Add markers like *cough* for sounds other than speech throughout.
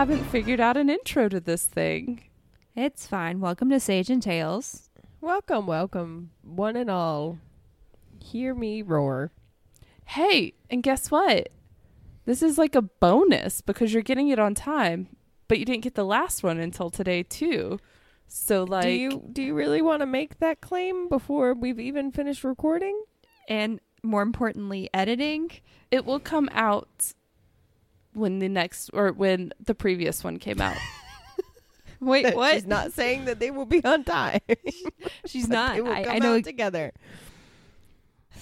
still haven't figured out an intro to this thing. It's fine. Welcome to Sage n' Tales. Welcome, welcome, one and all. Hear me roar. Hey, and guess what? This is like a bonus because you're getting it on time, but you didn't get the last one until today too. So like do you do you really want to make that claim before we've even finished recording? And more importantly, editing. it will come out when the next or when the previous one came out. *laughs* Wait, That what? She's not saying that they will be on time. *laughs* She's But not. They will I, come I know. out together. *laughs*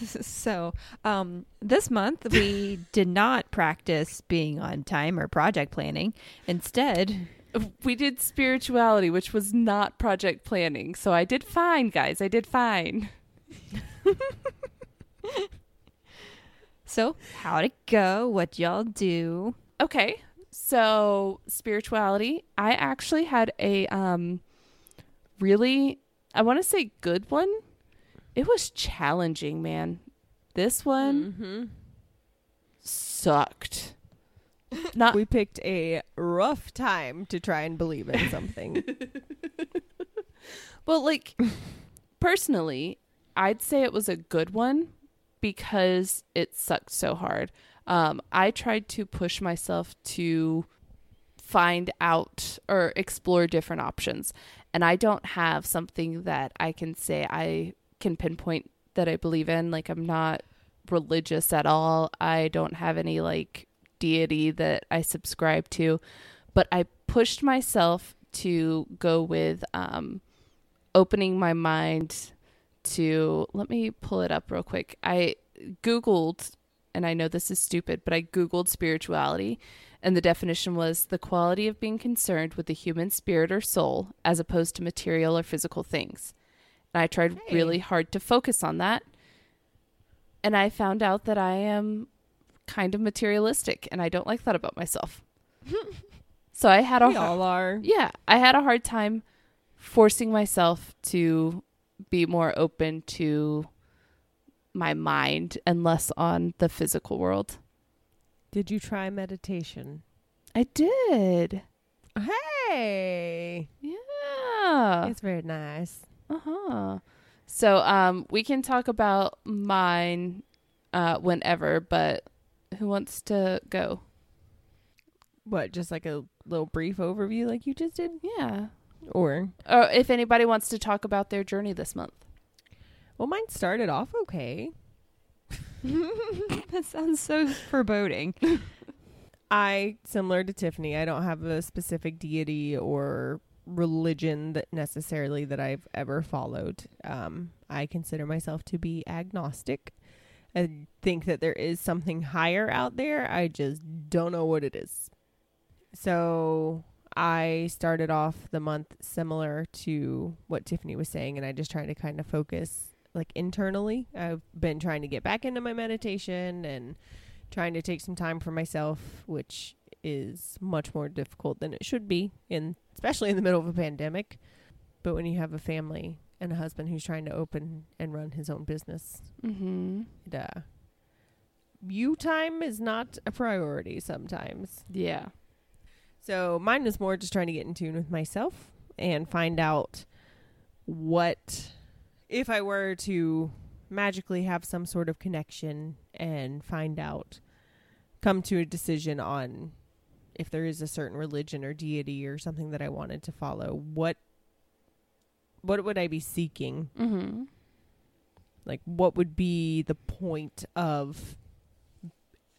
So, um, this month we did not practice being on time or project planning. Instead, we did spirituality, which was not project planning. So I did fine, guys. I did fine. So how'd it go? What y'all do? Okay. So spirituality, I actually had a um really I want to say good one. It was challenging, man. This one Mm-hmm. sucked. *laughs* Not We picked a rough time to try and believe in something. *laughs* *laughs* well, like personally, I'd say it was a good one because it sucked so hard. Um, I tried to push myself to find out or explore different options, and I don't have something that I can say I can pinpoint that I believe in. Like I'm not religious at all. I don't have any like deity that I subscribe to, but I pushed myself to go with um, opening my mind to. Let me pull it up real quick. I Googled, and I know this is stupid, but I Googled spirituality, and the definition was the quality of being concerned with the human spirit or soul as opposed to material or physical things. And I tried Hey. really hard to focus on that. And I found out that I am kind of materialistic and I don't like that about myself. *laughs* so I had a we har- all are. yeah, I had a hard time forcing myself to be more open to my mind and less on the physical world. Did you try meditation? I did. Hey, Yeah. it's very nice. Uh-huh. So um we can talk about mine uh whenever, but who wants to go? What, just like a little brief overview, like you just did, Yeah. Or Or if anybody wants to talk about their journey this month. well, mine started off okay. *laughs* that sounds so foreboding. I, similar to Tiffany, I don't have a specific deity or religion that necessarily that I've ever followed. Um, I consider myself to be agnostic. I think that there is something higher out there. I just don't know what it is. So I started off the month similar to what Tiffany was saying, and I just tried to kind of focus like internally. I've been trying to get back into my meditation and trying to take some time for myself, which is much more difficult than it should be in especially in the middle of a pandemic. But when you have a family and a husband who's trying to open and run his own business, mm-hmm. it, uh, you time is not a priority sometimes. Yeah. So mine was more just trying to get in tune with myself and find out what if I were to magically have some sort of connection and find out come to a decision on if there is a certain religion or deity or something that I wanted to follow, what what would I be seeking? Mhm. Like what would be the point of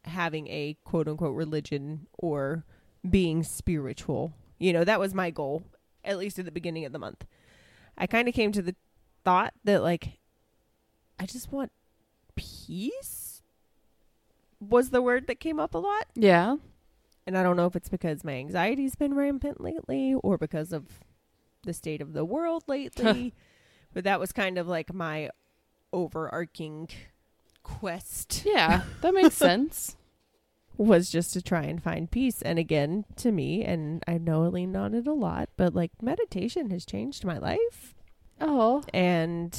having a quote unquote religion or being spiritual? You know, that was my goal, at least at the beginning of the month. I kind of came to the thought that like I just want peace was the word that came up a lot. Yeah. And I don't know if it's because my anxiety's been rampant lately or because of the state of the world *laughs* lately. but that was kind of like my overarching quest Yeah, that makes *laughs* sense. Was just to try and find peace. And again, to me, and I know I leaned on it a lot, but like meditation has changed my life. Oh, And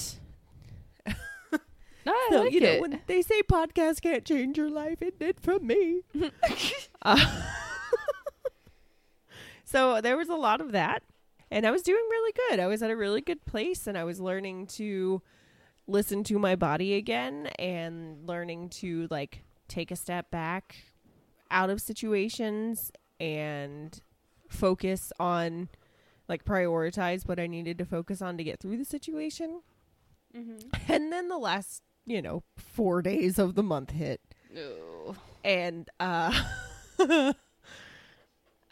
no, I *laughs* so, like you know, it. when they say podcasts can't change your life, it did for me. *laughs* Uh, *laughs* so there was a lot of that. And I was doing really good. I was at a really good place and I was learning to listen to my body again and learning to like take a step back out of situations and focus on like prioritize what I needed to focus on to get through the situation. And then the last, you know, 4 days of the month hit Ooh. and uh *laughs*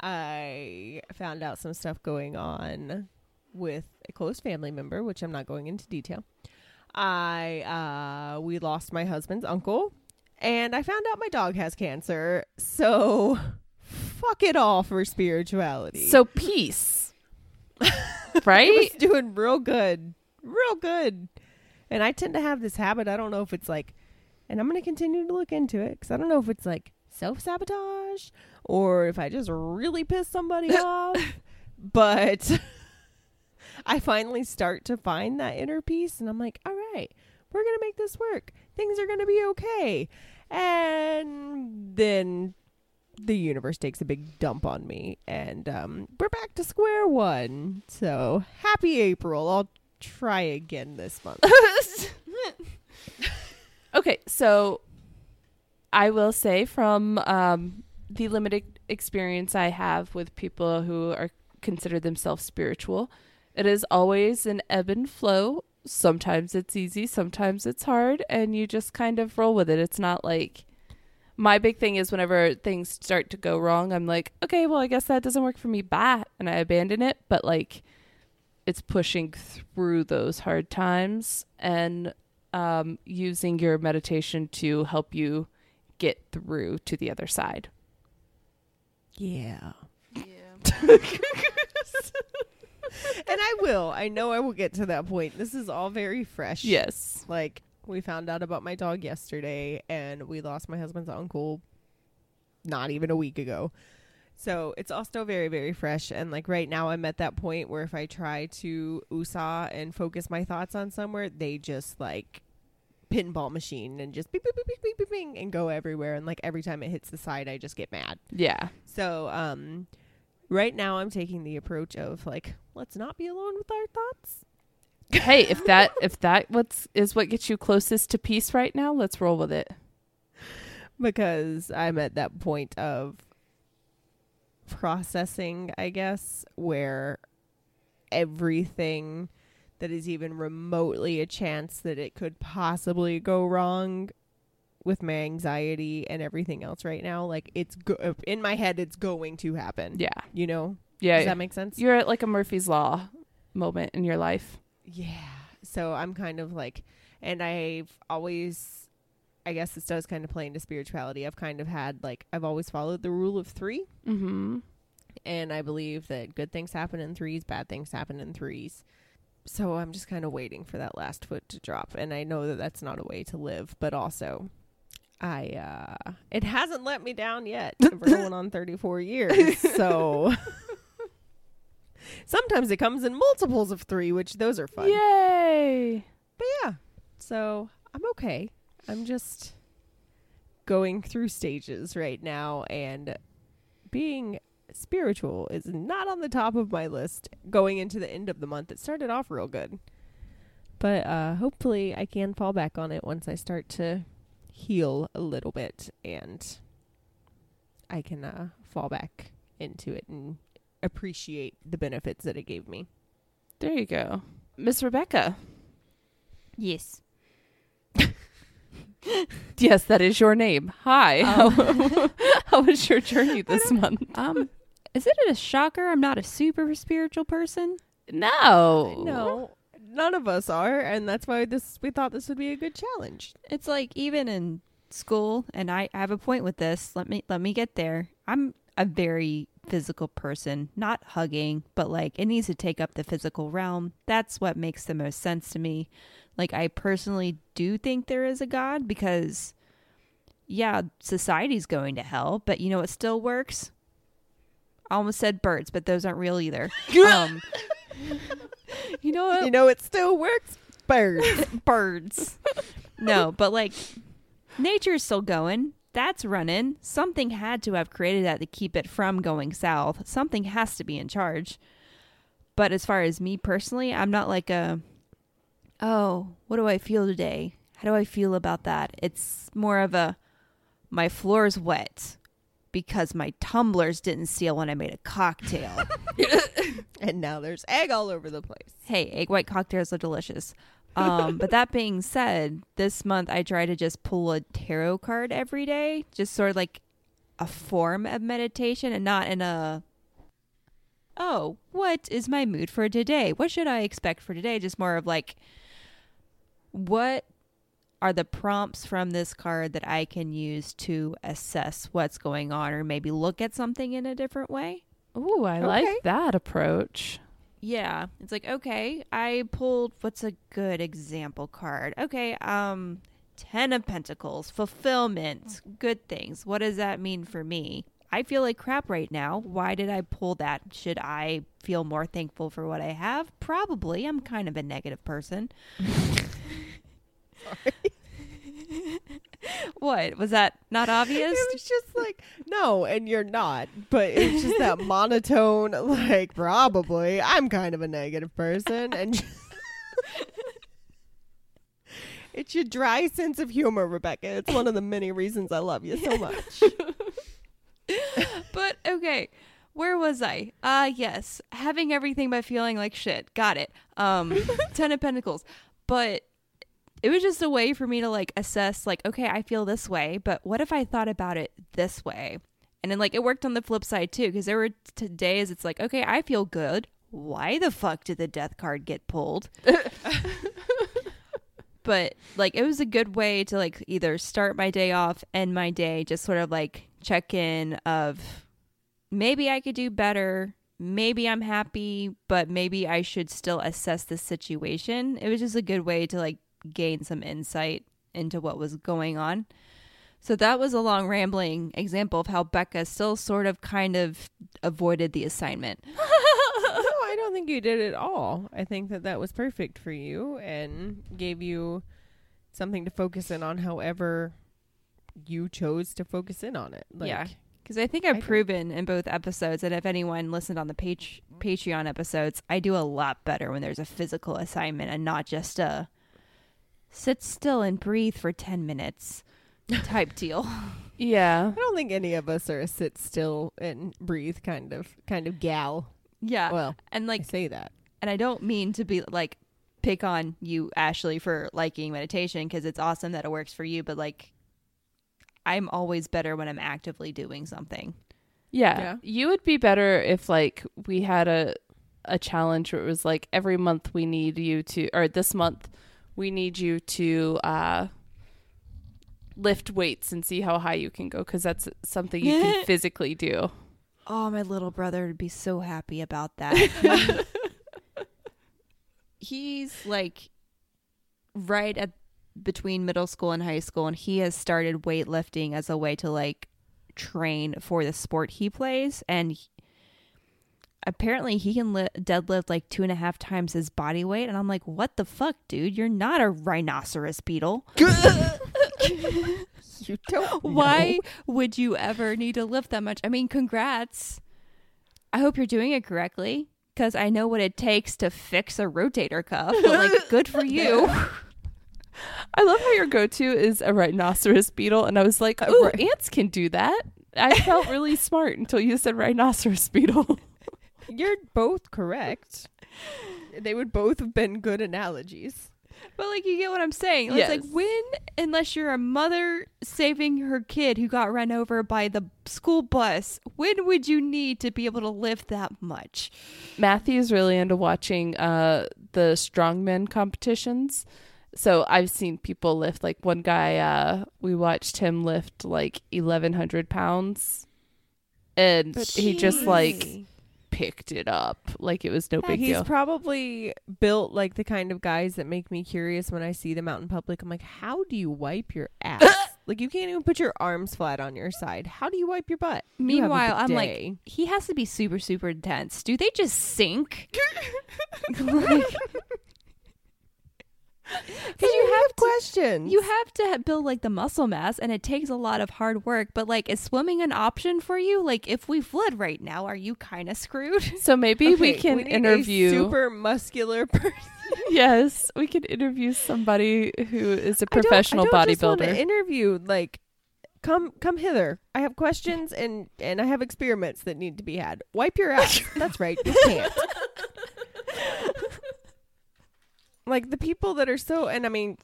I found out some stuff going on with a close family member, which I'm not going into detail. I uh we lost my husband's uncle and I found out my dog has cancer. So *laughs* fuck it all for spirituality. So peace. *laughs* right? was doing real good. Real good. And I tend to have this habit. I don't know if it's like, and I'm going to continue to look into it because I don't know if it's like self sabotage or if I just really piss somebody *laughs* off. But I finally start to find that inner peace and I'm like, all right, we're going to make this work. Things are going to be okay. And then the universe takes a big dump on me and um, we're back to square one. So happy April. I'll try again this month. *laughs* okay, so I will say from um, the limited experience I have with people who are consider themselves spiritual, it is always an ebb and flow. Sometimes it's easy, sometimes it's hard, and you just kind of roll with it. It's not like my big thing is whenever things start to go wrong, I'm like, okay, well, I guess that doesn't work for me. Bye, and I abandon it. But like, it's pushing through those hard times and um, using your meditation to help you get through to the other side. Yeah. Yeah. *laughs* *laughs* Will. I know I will get to that point. This is all very fresh. yes. Like we found out about my dog yesterday and we lost my husband's uncle not even a week ago. So it's all still very, very fresh. And like right now I'm at that point where if I try to USA and focus my thoughts on somewhere, they just like pinball machine and just beep beep beep beep beep beep, beep and go everywhere. And like every time it hits the side I just get mad. Yeah. So um right now I'm taking the approach of like, let's not be alone with our thoughts. hey, if that if that what's is what gets you closest to peace right now, let's roll with it. because I'm at that point of processing, I guess, where everything that is even remotely a chance that it could possibly go wrong with my anxiety and everything else right now, like it's go- in my head, it's going to happen. Yeah. You know? Yeah. Does that make sense? You're at like a Murphy's Law moment in your life. Yeah. So I'm kind of like, and I've always, I guess this does kind of play into spirituality. I've kind of had like, I've always followed the rule of three. Mm-hmm. And I believe that good things happen in threes, bad things happen in threes. So I'm just kind of waiting for that last foot to drop. And I know that that's not a way to live, but also. I uh it hasn't let me down yet. *laughs* We're going on 34 years. So *laughs* sometimes it comes in multiples of 3, which those are fun. Yay. But yeah, so I'm okay. I'm just going through stages right now, and being spiritual is not on the top of my list going into the end of the month. It started off real good. But uh, hopefully, I can fall back on it once I start to heal a little bit and I can uh, fall back into it and appreciate the benefits that it gave me. There you go. Miss Rebecca. Yes. *laughs* Yes, that is your name. Hi. Um, How, *laughs* how was your journey this month? *laughs* Um, is it a shocker? I'm not a super spiritual person. No. No, none of us are, and that's why this we thought this would be a good challenge. It's like even in school, and I have a point with this. Let me let me get there. I'm a very physical person, not hugging, but like it needs to take up the physical realm. That's what makes the most sense to me. Like I personally do think there is a God because yeah, society's going to hell, but you know what still works? I almost said birds, but those aren't real either. *laughs* um, you know what? You know, it still works. Birds. *laughs* birds. no, but like nature's still going. That's running. Something had to have created that to keep it from going south. Something has to be in charge. But as far as me personally, I'm not like a, oh, what do I feel today? How do I feel about that? It's more of a, my floor's wet because my tumblers didn't seal when I made a cocktail. *laughs* And now there's egg all over the place. hey, egg white cocktails are delicious. Um, but that *laughs* being said, this month I try to just pull a tarot card every day, just sort of like a form of meditation and not in a oh, what is my mood for today? What should I expect for today? Just more of like what are the prompts from this card that I can use to assess what's going on or maybe look at something in a different way? Ooh, I Okay. like that approach. Yeah, it's like okay, I pulled what's a good example card? Okay, um 10 of pentacles, fulfillment, good things. What does that mean for me? I feel like crap right now. Why did I pull that? Should I feel more thankful for what I have? Probably. I'm kind of a negative person. *laughs* *laughs* what? Was that not *laughs* obvious? It was just like, no, and you're not. But it's just that *laughs* monotone, like, probably. I'm kind of a negative person. And *laughs* it's your dry sense of humor, Rebecca. It's one of the many reasons I love you so much. but okay where was i uh yes having everything but feeling like shit got it um ten of pentacles but it was just a way for me to like assess like okay i feel this way but what if i thought about it this way? And then like it worked on the flip side too because there were t- days it's like okay i feel good. Why the fuck did the death card get pulled? *laughs* But like it was a good way to like either start my day off end my day just sort of like check in of maybe i could do better maybe i'm happy but maybe i should still assess the situation. It was just a good way to like gain some insight into what was going on so that was a long rambling example of how becca still sort of kind of avoided the assignment *laughs* no, I don't think you did at all. I think that that was perfect for you and gave you something to focus in on however you chose to focus in on it. Like, yeah because i think I i've don't- proven in both episodes and if anyone listened on the page patreon episodes i do a lot better when there's a physical assignment and not just a sit still and breathe for 10 minutes type deal *laughs* Yeah. I don't think any of us are a sit still and breathe kind of kind of gal. yeah Well, and I like say that. and i don't mean to be like pick on you ashley for liking meditation because it's awesome that it works for you but like i'm always better when i'm actively doing something Yeah. Yeah. You would be better if like we had a a challenge where it was like every month we need you to or this month we need you to uh lift weights and see how high you can go cuz that's something you can *laughs* physically do. Oh, my little brother would be so happy about that. *laughs* He's like right at between middle school and high school, and he has started weightlifting as a way to like train for the sport he plays. And apparently, he can li- deadlift like two and a half times his body weight. And I'm like, what the fuck, dude? You're not a rhinoceros beetle. *laughs* You *laughs* don't. Why would you ever need to lift that much? I mean, congrats. I hope you're doing it correctly because I know what it takes to fix a rotator cuff. But like, *laughs* good for you. I love how your go-to is a rhinoceros beetle and I was like, Uh, "Oh, ants can do that." I felt really smart until you said rhinoceros beetle. You're both correct. They would both have been good analogies. But like, you get what I'm saying. It's Yes. like when, unless you're a mother saving her kid who got run over by the school bus, when would you need to be able to lift that much? Matthew's really into watching uh the strongman competitions. So I've seen people lift like one guy uh we watched him lift like eleven hundred pounds and he just like picked it up like it was no big He's deal. He's probably built like the kind of guys that make me curious when I see them out in public. I'm like, how do you wipe your *laughs* ass? like you can't even put your arms flat on your side. How do you wipe your butt? Meanwhile, I'm like, he has to be super, super intense. Do they just sink? like, *laughs* *laughs* Because you have questions. You have to build like the muscle mass, and it takes a lot of hard work. But like, is swimming an option for you? Like, if we flood right now, are you kind of screwed? *laughs* So maybe we Okay, can need a interview. super muscular *laughs* person. *laughs* yes, we could interview somebody who is a don't- professional I don't just wanna bodybuilder. interview like come come hither. I have questions and and I have experiments that need to be had. Wipe your ass. That's right. You can't. Like the people that are so and I mean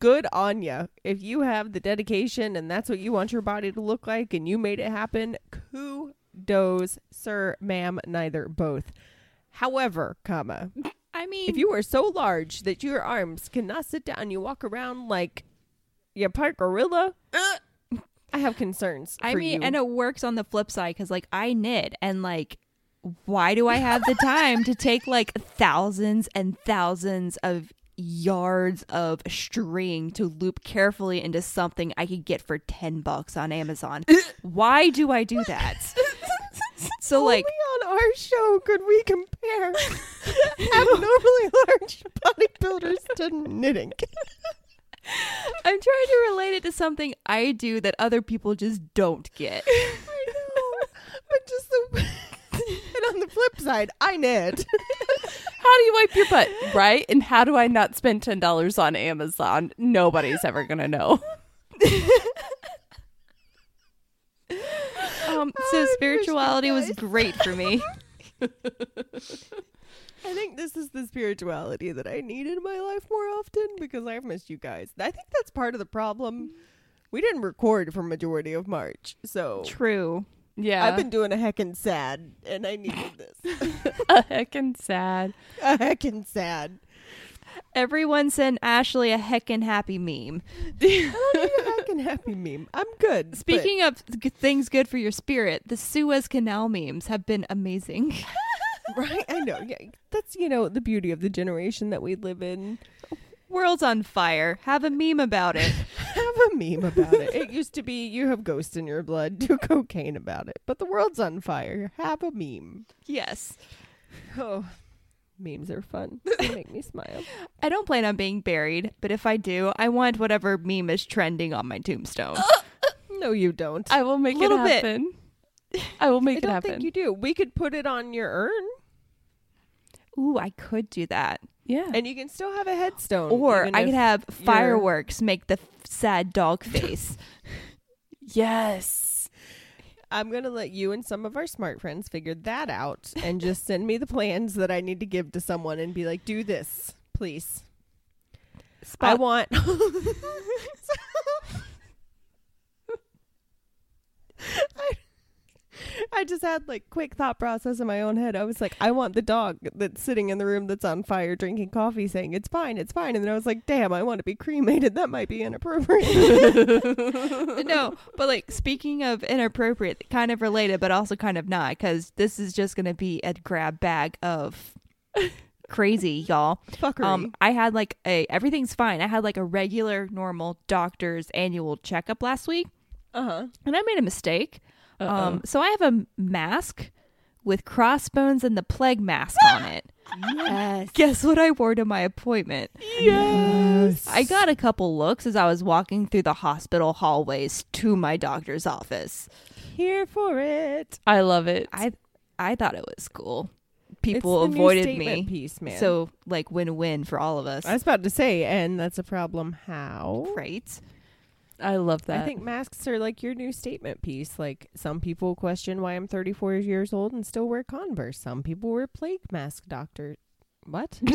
good on you. If you have the dedication and that's what you want your body to look like and you made it happen, kudos, sir, ma'am, neither both. However, comma, I mean, if you are so large that your arms cannot sit down, you walk around like you part gorilla. Uh. I have concerns. I mean, you. and it works on the flip side because like I knit, and like, why do I have the time to take like thousands and thousands of yards of string to loop carefully into something I could get for 10 bucks on Amazon? why do I do that? So like on our show could we compare abnormally large bodybuilders to knitting. I'm trying to relate it to something I do that other people just don't get. I know, but just the and *laughs* on the flip side, I knit. *laughs* How do you wipe your butt, right? And how do I not spend ten dollars on Amazon? Nobody's ever gonna know. *laughs* Um, so you spirituality was great for me. I think this is the spirituality that I need in my life more often because I've missed you guys. I think that's part of the problem. We didn't record for majority of March, so True. Yeah, I've been doing a heckin' sad, and I needed *laughs* this. a heckin' sad. a heckin' sad. Everyone send Ashley a heckin' happy meme. *laughs* I don't need a heckin' happy meme. I'm good. Speaking of g- things good for your spirit, the Suez Canal memes have been amazing. *laughs* right, I know. Yeah, that's you know the beauty of the generation that we live in. World's on fire. Have a meme about it. *laughs* Have a meme about it. It used to be you have ghosts in your blood. Do cocaine about it. But the world's on fire. Have a meme. yes. Oh, memes are fun. *laughs* They make me smile. I don't plan on being buried, but if I do, I want whatever meme is trending on my tombstone. *laughs* No, you don't. I will make it Little bit. happen. I will I make it don't happen. think you do. We could put it on your urn, Ooh, I could do that. Yeah. and you can still have a headstone. Or I could have you're- fireworks make the f- sad dog *laughs* face. yes. I'm gonna let you and some of our smart friends figure that out, and *laughs* just send me the plans that I need to give to someone, and be like, "Do this, please." I want. *laughs* I, I just had like quick thought process in my own head. I was like, I want the dog that's sitting in the room that's on fire drinking coffee saying it's fine, it's fine. And then I was like, damn, I want to be cremated. That might be inappropriate. *laughs* no, but like speaking of inappropriate, kind of related, but also kind of not, because this is just gonna be a grab bag of *laughs* crazy, y'all. Fuckery. Um, I had like a everything's fine. I had like a regular, normal doctor's annual checkup last week, uh huh. and I made a mistake. Uh-oh. Um, so I have a mask with crossbones and the plague mask on it. Yes. Guess what I wore to my appointment? Yes. I got a couple looks as I was walking through the hospital hallways to my doctor's office. here for it. I love it. I I thought it was cool. People avoided me. Piece, man. So like win-win for all of us. I was about to say, and that's a problem. How? right? I love that. I think masks are like your new statement piece. Like some people question why I'm 34 years old and still wear Converse. Some people wear plague mask doctor. What? *laughs*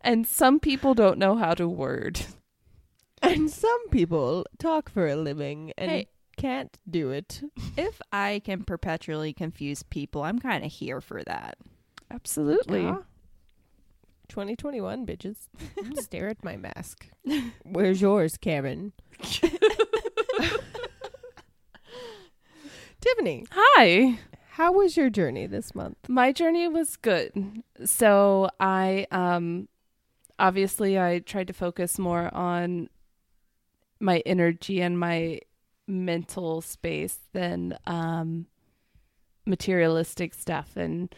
and some people don't know how to word. and some people talk for a living and Hey. can't do it. If I can perpetually confuse people, I'm kind of here for that. Absolutely. Ah. 2021, bitches. *laughs* Stare at my mask. *laughs* Where's yours, Karen? *laughs* Tiffany, Hi. how was your journey this month? My journey was good. So I um obviously I tried to focus more on my energy and my mental space than um materialistic stuff and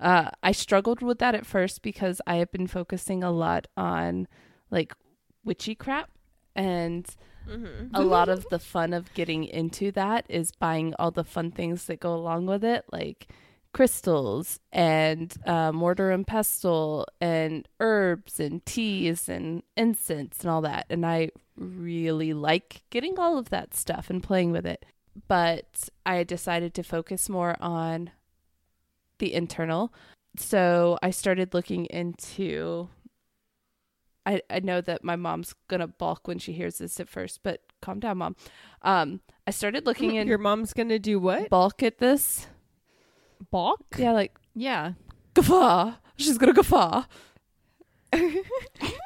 Uh, I struggled with that at first because I have been focusing a lot on like witchy crap and Mm-hmm. a lot of the fun of getting into that is buying all the fun things that go along with it, like crystals and uh, mortar and pestle and herbs and teas and incense and all that. And I really like getting all of that stuff and playing with it. But I decided to focus more on the internal. So I started looking into I, I know that my mom's gonna balk when she hears this at first, but calm down, mom. Um, I started *laughs* looking in Your mom's gonna do what? balk at this. Balk? Yeah, like Yeah. guffaw. She's gonna guffaw. *laughs*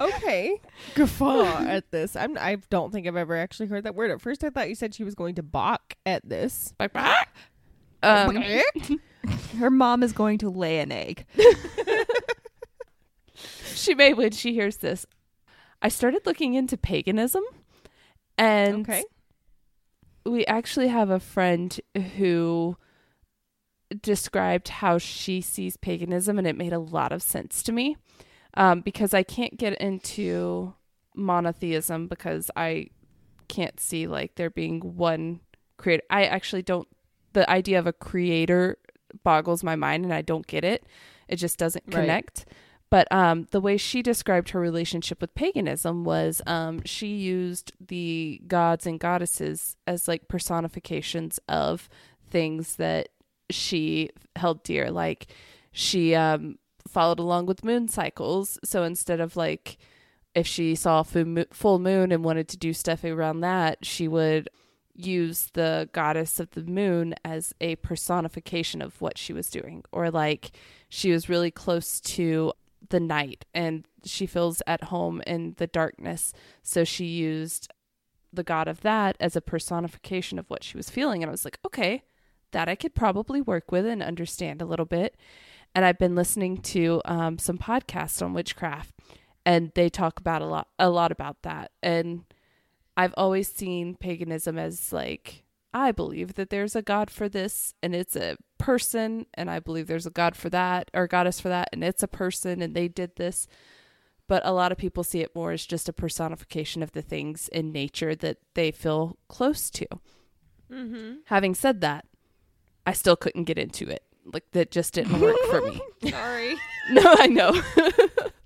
Okay. Guffaw at this. I'm. I don't think I've ever actually heard that word. At first, I thought you said she was going to balk at this. Like, um, *laughs* Her mom is going to lay an egg. *laughs* she may when she hears this. I started looking into paganism, and okay. we actually have a friend who described how she sees paganism and it made a lot of sense to me um, because i can't get into monotheism because i can't see like there being one creator i actually don't the idea of a creator boggles my mind and i don't get it it just doesn't Right. connect but um, the way she described her relationship with paganism was um, she used the gods and goddesses as like personifications of things that she held dear. Like she um, followed along with moon cycles. So instead of like if she saw a full moon and wanted to do stuff around that, she would use the goddess of the moon as a personification of what she was doing. Or like she was really close to the night and she feels at home in the darkness. So she used the god of that as a personification of what she was feeling. And I was like, okay, that I could probably work with and understand a little bit. And I've been listening to um, some podcasts on witchcraft, and they talk about a lot, a lot about that. And I've always seen paganism as like, I believe that there's a god for this, and it's a person, and I believe there's a god for that, or goddess for that, and it's a person, and they did this. But a lot of people see it more as just a personification of the things in nature that they feel close to. Mm-hmm. Having said that, I still couldn't get into it. Like that just didn't work for me. *laughs* Sorry. *laughs* No, I know. *laughs*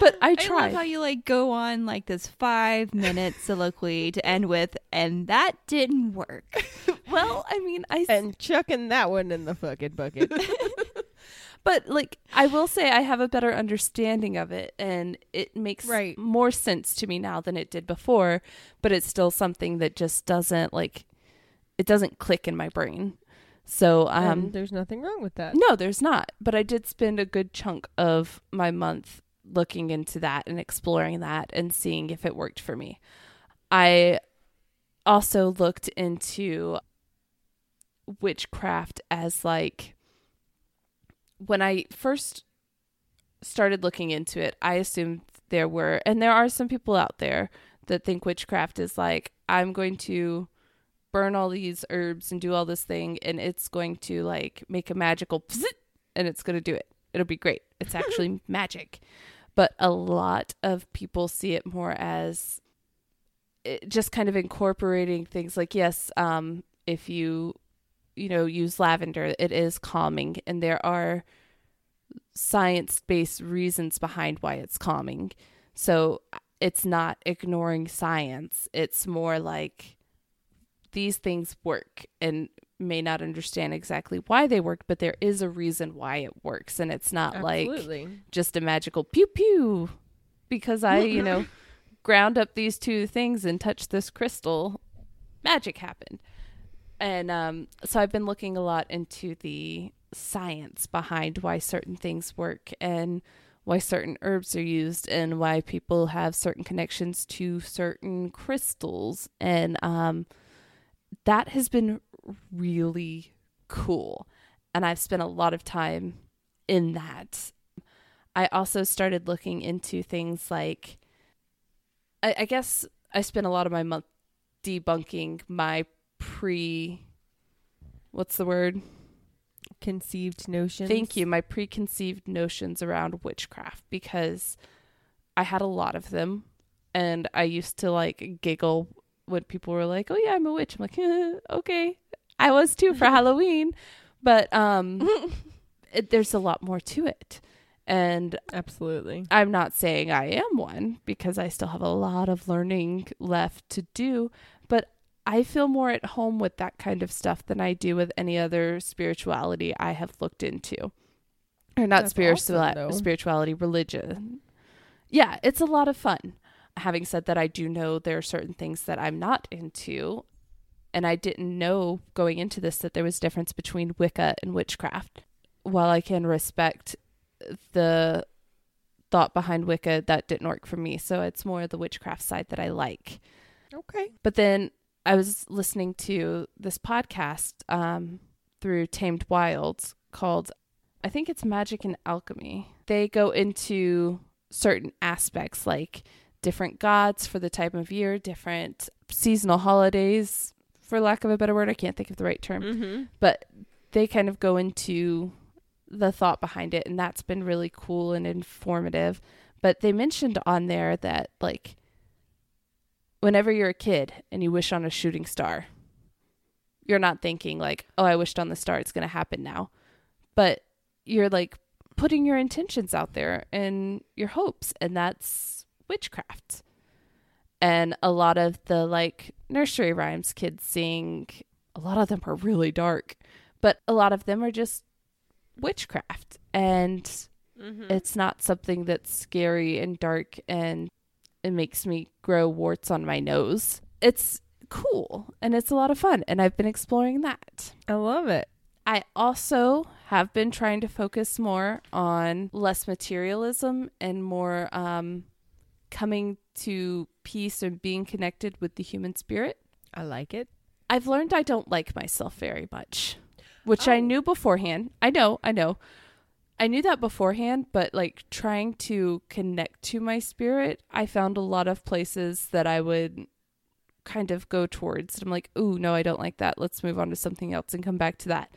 but I I love how you like go on like this five minute soliloquy to end with, and that didn't work. *laughs* well, I mean, I And chucking that one in the fucking bucket. *laughs* but like I will say I have a better understanding of it and it makes Right. more sense to me now than it did before, but it's still something that just doesn't like it doesn't click in my brain. So um and there's nothing wrong with that. No, there's not. But I did spend a good chunk of my month looking into that and exploring that and seeing if it worked for me. I also looked into witchcraft as like when I first started looking into it, I assumed there were, and there are some people out there that think witchcraft is like, I'm going to burn all these herbs and do all this thing, and it's going to like make a magical *laughs* and it's going to do it. It'll be great. It's *laughs* actually magic. But a lot of people see it more as it, just kind of incorporating things like, yes, um, if you you know use lavender it is calming and there are science-based reasons behind why it's calming. So it's not ignoring science. It's more like these things work and may not understand exactly why they work but there is a reason why it works and it's not like just a magical pew pew because I, you know, *laughs* ground up these two things and touch this crystal, magic happened. And um, so I've been looking a lot into the science behind why certain things work and why certain herbs are used and why people have certain connections to certain crystals. And um, that has been really cool. And I've spent a lot of time in that. I also started looking into things like, I, I guess I spent a lot of my month debunking my pre, what's the word? conceived notions. Thank you. My preconceived notions around witchcraft because I had a lot of them and I used to like giggle when people were like, "Oh yeah, I'm a witch." I'm like, eh, *laughs* "Okay." I was too for Halloween, but um *laughs* it, there's a lot more to it. And Absolutely. I'm not saying I am one because I still have a lot of learning left to do, but I feel more at home with that kind of stuff than I do with any other spirituality I have looked into. Or not That's spiritual awesome, spirituality, religion. Yeah, it's a lot of fun. Having said that, I do know there are certain things that I'm not into, and I didn't know going into this that there was difference between Wicca and witchcraft. While I can respect the thought behind Wicca, that didn't work for me. So it's more the witchcraft side that I like. Okay. But then I was listening to this podcast um, through Tamed Wilds called, I think it's Magic and Alchemy. They go into certain aspects like different gods for the time of year, different seasonal holidays, for lack of a better word. I can't think of the right term Mm-hmm. but they kind of go into the thought behind it and that's been really cool and informative but they mentioned on there that like whenever you're a kid and you wish on a shooting star you're not thinking like oh i wished on the star it's going to happen now but you're like putting your intentions out there and your hopes and that's witchcraft and a lot of the like nursery rhymes kids sing a lot of them are really dark but a lot of them are just witchcraft and Mm-hmm. it's not something that's scary and dark and it makes me grow warts on my nose it's cool and it's a lot of fun and i've been exploring that I love it. i also have been trying to focus more on less materialism and more um coming to peace and being connected with the human spirit I like it. I've learned I don't like myself very much, which I Oh. knew beforehand. I know, I know. I knew that beforehand, but like trying to connect to my spirit, I found a lot of places that I would kind of go towards. And I'm like, ooh, no, I don't like that. Let's move on to something else and come back to that.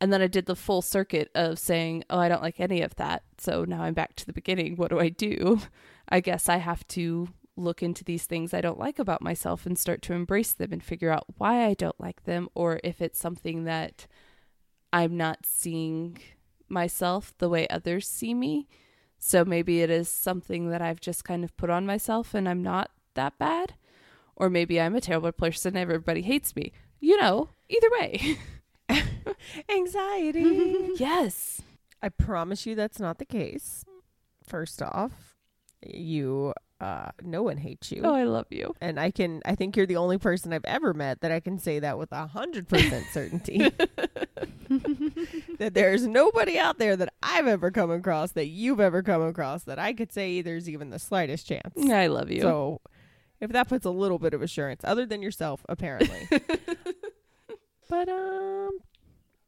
And then I did the full circuit of saying, oh, I don't like any of that. So now I'm back to the beginning. What do I do? *laughs* I guess I have to look into these things I don't like about myself and start to embrace them and figure out why I don't like them or if it's something that I'm not seeing myself the way others see me. So maybe it is something that I've just kind of put on myself and I'm not that bad. Or maybe I'm a terrible person, and everybody hates me. You know, either way. *laughs* Anxiety. *laughs* yes. I promise you that's not the case. First off, you uh no one hates you. Oh, I love you. and I can I think you're the only person I've ever met that I can say that with a hundred percent certainty. *laughs* *laughs* that there's nobody out there that I've ever come across that you've ever come across that I could say there's even the slightest chance. I love you. So if that puts a little bit of assurance, other than yourself, apparently. *laughs* but um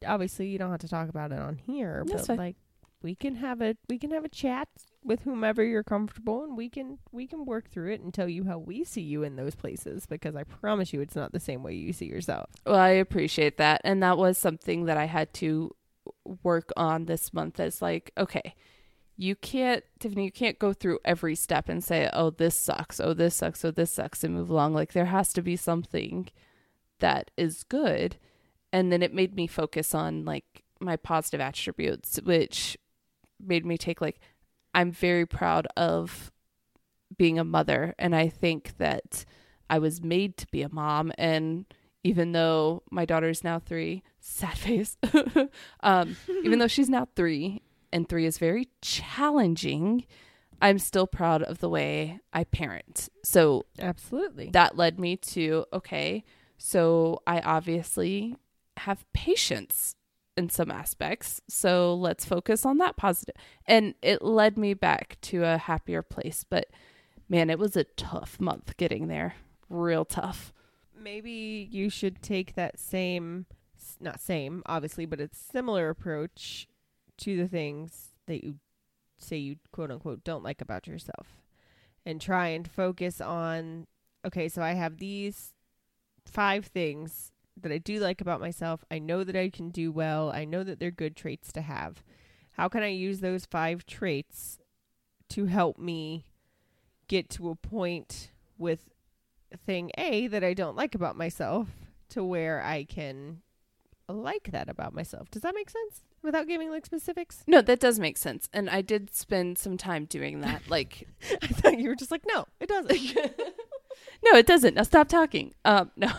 obviously you don't have to talk about it on here. That's but fine. like we can have a we can have a chat with whomever you're comfortable and we can we can work through it and tell you how we see you in those places because I promise you it's not the same way you see yourself. Well, I appreciate that. And that was something that I had to work on this month as like, okay, you can't, Tiffany, you can't go through every step and say, oh, this sucks, oh, this sucks, oh, this sucks, and move along. Like, there has to be something that is good. And then it made me focus on like my positive attributes, which made me take like, I'm very proud of being a mother. And I think that I was made to be a mom. And even though my daughter is now three, sad face, *laughs* um, even though she's now three and three is very challenging, I'm still proud of the way I parent. So Absolutely. that led me to okay, so I obviously have patience in some aspects. So let's focus on that positive. And it led me back to a happier place. But man, it was a tough month getting there. Real tough. Maybe you should take that same not same, obviously, but it's similar approach to the things that you say you quote unquote don't like about yourself and try and focus on okay, so I have these five things that I do like about myself. I know that I can do well. I know that they're good traits to have. How can I use those five traits to help me get to a point with thing A that I don't like about myself to where I can like that about myself? Does that make sense? Without giving like specifics? No, that does make sense. And I did spend some time doing that. Like, *laughs* I thought you were just like, no, it doesn't. *laughs* no, it doesn't. Now stop talking. Um, no, *laughs*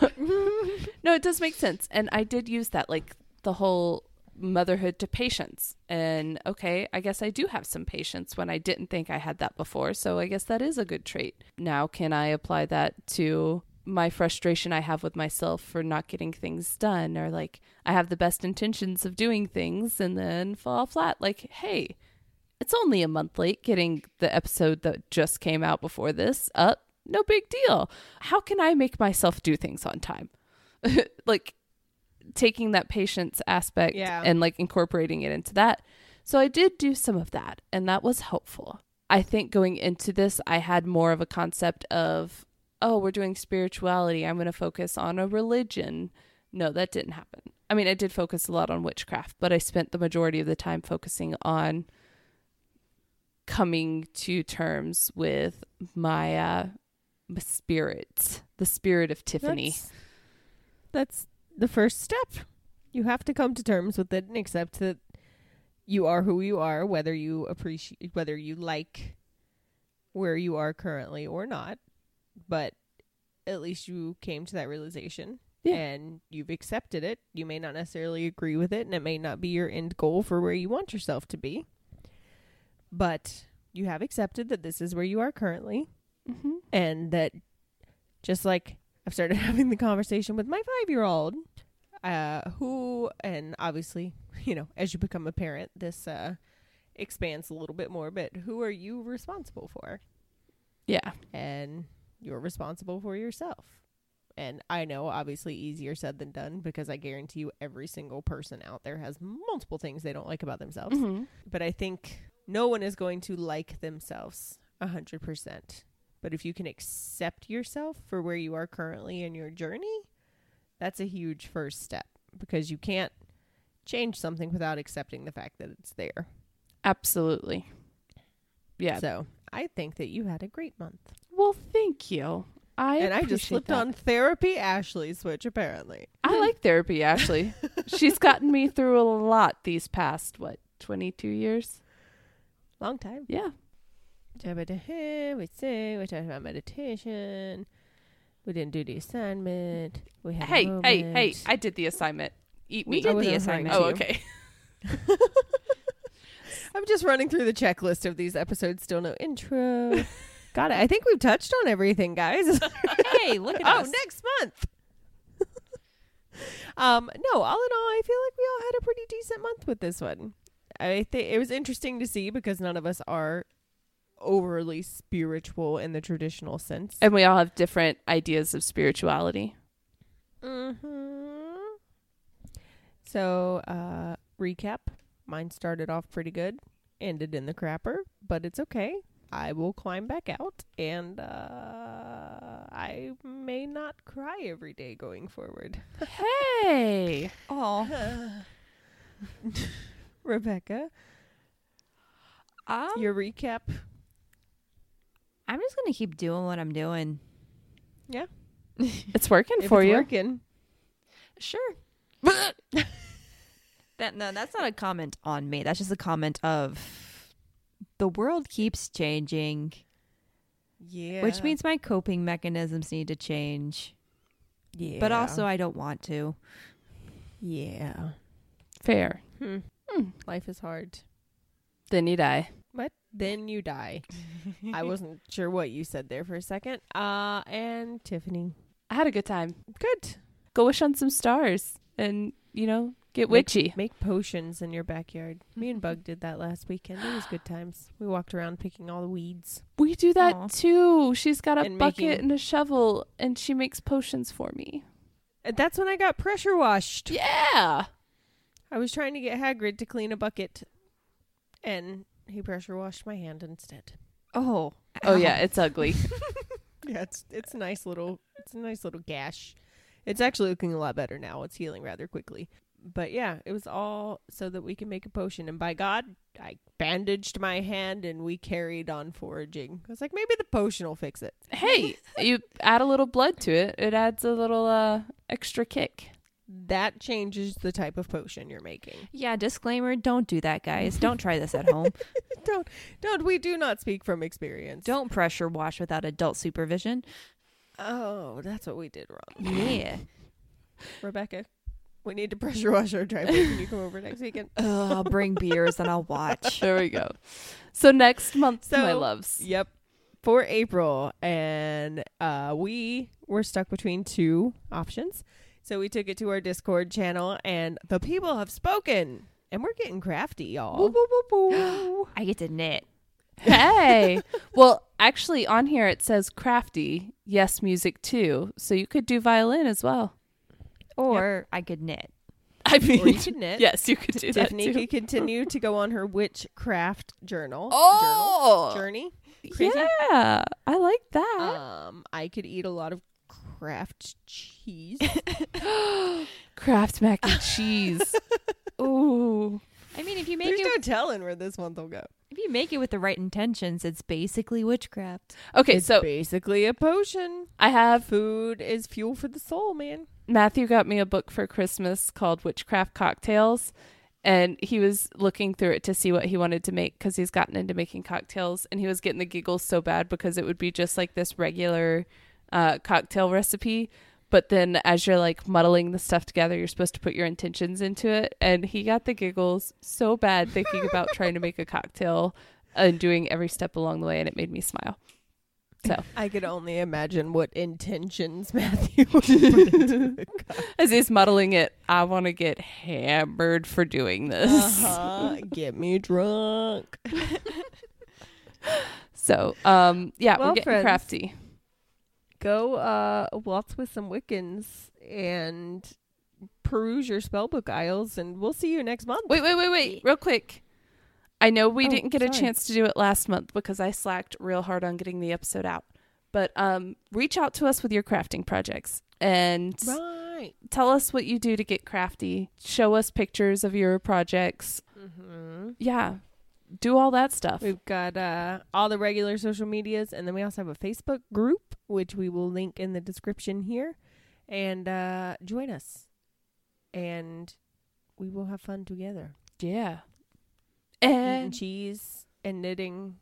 no, it does make sense. And I did use that, like the whole motherhood to patience. And okay, I guess I do have some patience when I didn't think I had that before. So I guess that is a good trait. Now, can I apply that to my frustration I have with myself for not getting things done or like I have the best intentions of doing things and then fall flat? Like, hey, it's only a month late getting the episode that just came out before this up. No big deal. How can I make myself do things on time? *laughs* like taking that patience aspect Yeah. and like incorporating it into that. So I did do some of that and that was helpful. I think going into this, I had more of a concept of, oh, we're doing spirituality. I'm going to focus on a religion. No, that didn't happen. I mean, I did focus a lot on witchcraft, but I spent the majority of the time focusing on coming to terms with my uh my spirit, the spirit of Tiffany. That's, that's the first step. You have to come to terms with it and accept that you are who you are, whether you appreciate, whether you like where you are currently or not. But at least you came to that realization Yeah. and you've accepted it. You may not necessarily agree with it, and it may not be your end goal for where you want yourself to be. But you have accepted that this is where you are currently mm-hmm. and that just like I've started *laughs* having the conversation with my five year old, uh, who, and obviously, you know, as you become a parent, this uh, expands a little bit more. But who are you responsible for? Yeah. And you're responsible for yourself. And I know, obviously, easier said than done because I guarantee you every single person out there has multiple things they don't like about themselves. Mm-hmm. But I think no one is going to like themselves a hundred percent. But if you can accept yourself for where you are currently in your journey, that's a huge first step because you can't change something without accepting the fact that it's there. Absolutely. Yeah. So I think that you had a great month. well, thank you. I and I just slipped that. on therapy Ashley switch apparently. I *laughs* like therapy, Ashley. *laughs* She's gotten me through a lot these past what twenty two years. Long time. Yeah. We say we talked about meditation. We didn't do the assignment. We had Hey, hey, hey! I did the assignment. Eat We did the assignment. oh, okay. *laughs* I'm just running through the checklist of these episodes. Still no intro. Got it. I think we've touched on everything, guys. *laughs* hey, look at oh, us. next month. *laughs* um, no, all in all, I feel like we all had a pretty decent month with this one. I think it was interesting to see because none of us are overly spiritual in the traditional sense. And we all have different ideas of spirituality. Mm-hmm. So, uh, recap. Mine started off pretty good, ended in the crapper, but it's okay. I will climb back out, and uh, I may not cry every day going forward. Hey. *laughs* Oh, *laughs* Rebecca, um, your recap. I'm just gonna keep doing what I'm doing. Yeah, it's working *laughs* If for it's you. working. Sure. *laughs* that no, that's not a comment on me. That's just a comment of the world keeps changing, Yeah. which means my coping mechanisms need to change. yeah. But also, I don't want to. yeah. Fair. Hmm. Hmm. Life is hard. Then you die. What? Then you die. I *laughs* wasn't sure what you said there for a second. Uh, and Tiffany. I had a good time. Good. Go wish on some stars and, you know, get Make- witchy. Make potions in your backyard. Me and Bug *laughs* did that last weekend. It was good times. We walked around picking all the weeds. We do that Aw. too. She's got a And bucket making- and a shovel and she makes potions for me. That's when I got pressure washed. Yeah. I was trying to get Hagrid to clean a bucket, and he pressure washed my hand instead. Oh, Oh yeah, it's ugly. *laughs* Yeah, it's it's a nice little it's a nice little gash. It's actually looking a lot better now. It's healing rather quickly. But yeah, it was all so that we can make a potion. And by God, I bandaged my hand and we carried on foraging. I was like, maybe the potion will fix it. Hey, you add a little blood to it. It adds a little uh extra kick. That changes the type of potion you're making. Yeah, disclaimer, don't do that, guys. Don't try this at *laughs* home. don't, don't. We do not speak from experience. don't pressure wash without adult supervision. Oh, that's what we did wrong. Yeah. *laughs* Rebecca, we need to pressure wash our driveway. Can you come over next weekend? *laughs* Ugh, I'll bring beers and I'll watch. There we go. So next month, my loves. Yep. For April. And uh, we were stuck between two options. So we took it to our Discord channel, and the people have spoken. And we're getting crafty, y'all. *gasps* I get to knit. Hey. *laughs* well, actually, on here it says crafty. Yes, music too. So you could do violin as well. Or I could knit. I mean, Or you could knit. *laughs* yes, you could do that Tiffany too. could continue to go on her witchcraft journal. Oh, journal, journey. Crazy. yeah, I like that. Um, I could eat a lot of craft cheese. *laughs* Kraft mac and cheese. *laughs* Ooh, I mean, if you make There's it, no telling where this month will go. if you make it with the right intentions, it's basically witchcraft. okay. it's so basically a potion. I have Food is fuel for the soul, man. Matthew got me a book for Christmas called Witchcraft Cocktails. And he was looking through it to see what he wanted to make because he's gotten into making cocktails. And he was getting the giggles so bad because it would be just like this regular uh, cocktail recipe. But then as you're like muddling the stuff together, you're supposed to put your intentions into it. And he got the giggles so bad thinking about trying to make a cocktail and doing every step along the way. And it made me smile. So *laughs* I could only imagine what intentions *laughs* Matthew would put into as he's muddling it, I want to get hammered for doing this. Uh-huh. Get me drunk. *laughs* So, um, yeah, Well, we're getting friends. crafty. Go uh waltz with some Wiccans and peruse your spellbook aisles and we'll see you next month. Wait, wait, wait, wait, real quick. I know we Oh, didn't get a chance to do it last month because I slacked real hard on getting the episode out. But um, reach out to us with your crafting projects and Right. tell us what you do to get crafty. Show us pictures of your projects. Mm-hmm. Yeah, do all that stuff. We've got uh, all the regular social medias, and then we also have a Facebook group, which we will link in the description here. And uh, join us, and we will have fun together. Yeah, Eating and cheese and knitting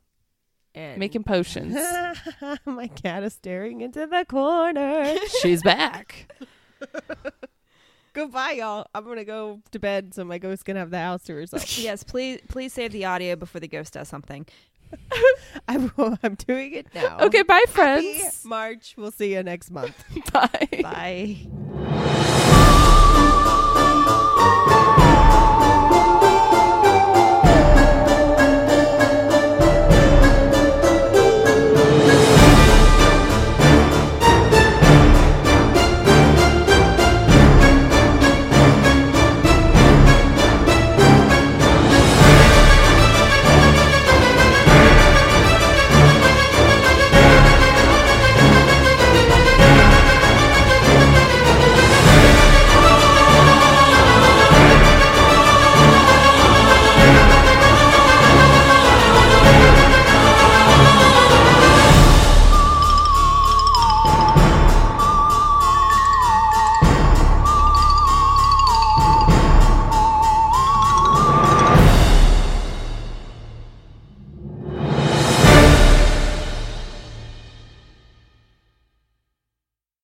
and making potions. *laughs* My cat is staring into the corner. She's back. *laughs* Goodbye, y'all. I'm gonna go to bed so my ghost can have the house to herself. *laughs* yes, please, please save the audio before the ghost does something. *laughs* I'm, I'm doing it now. Okay, bye, Happy friends. March. We'll see you next month. *laughs* Bye. Bye.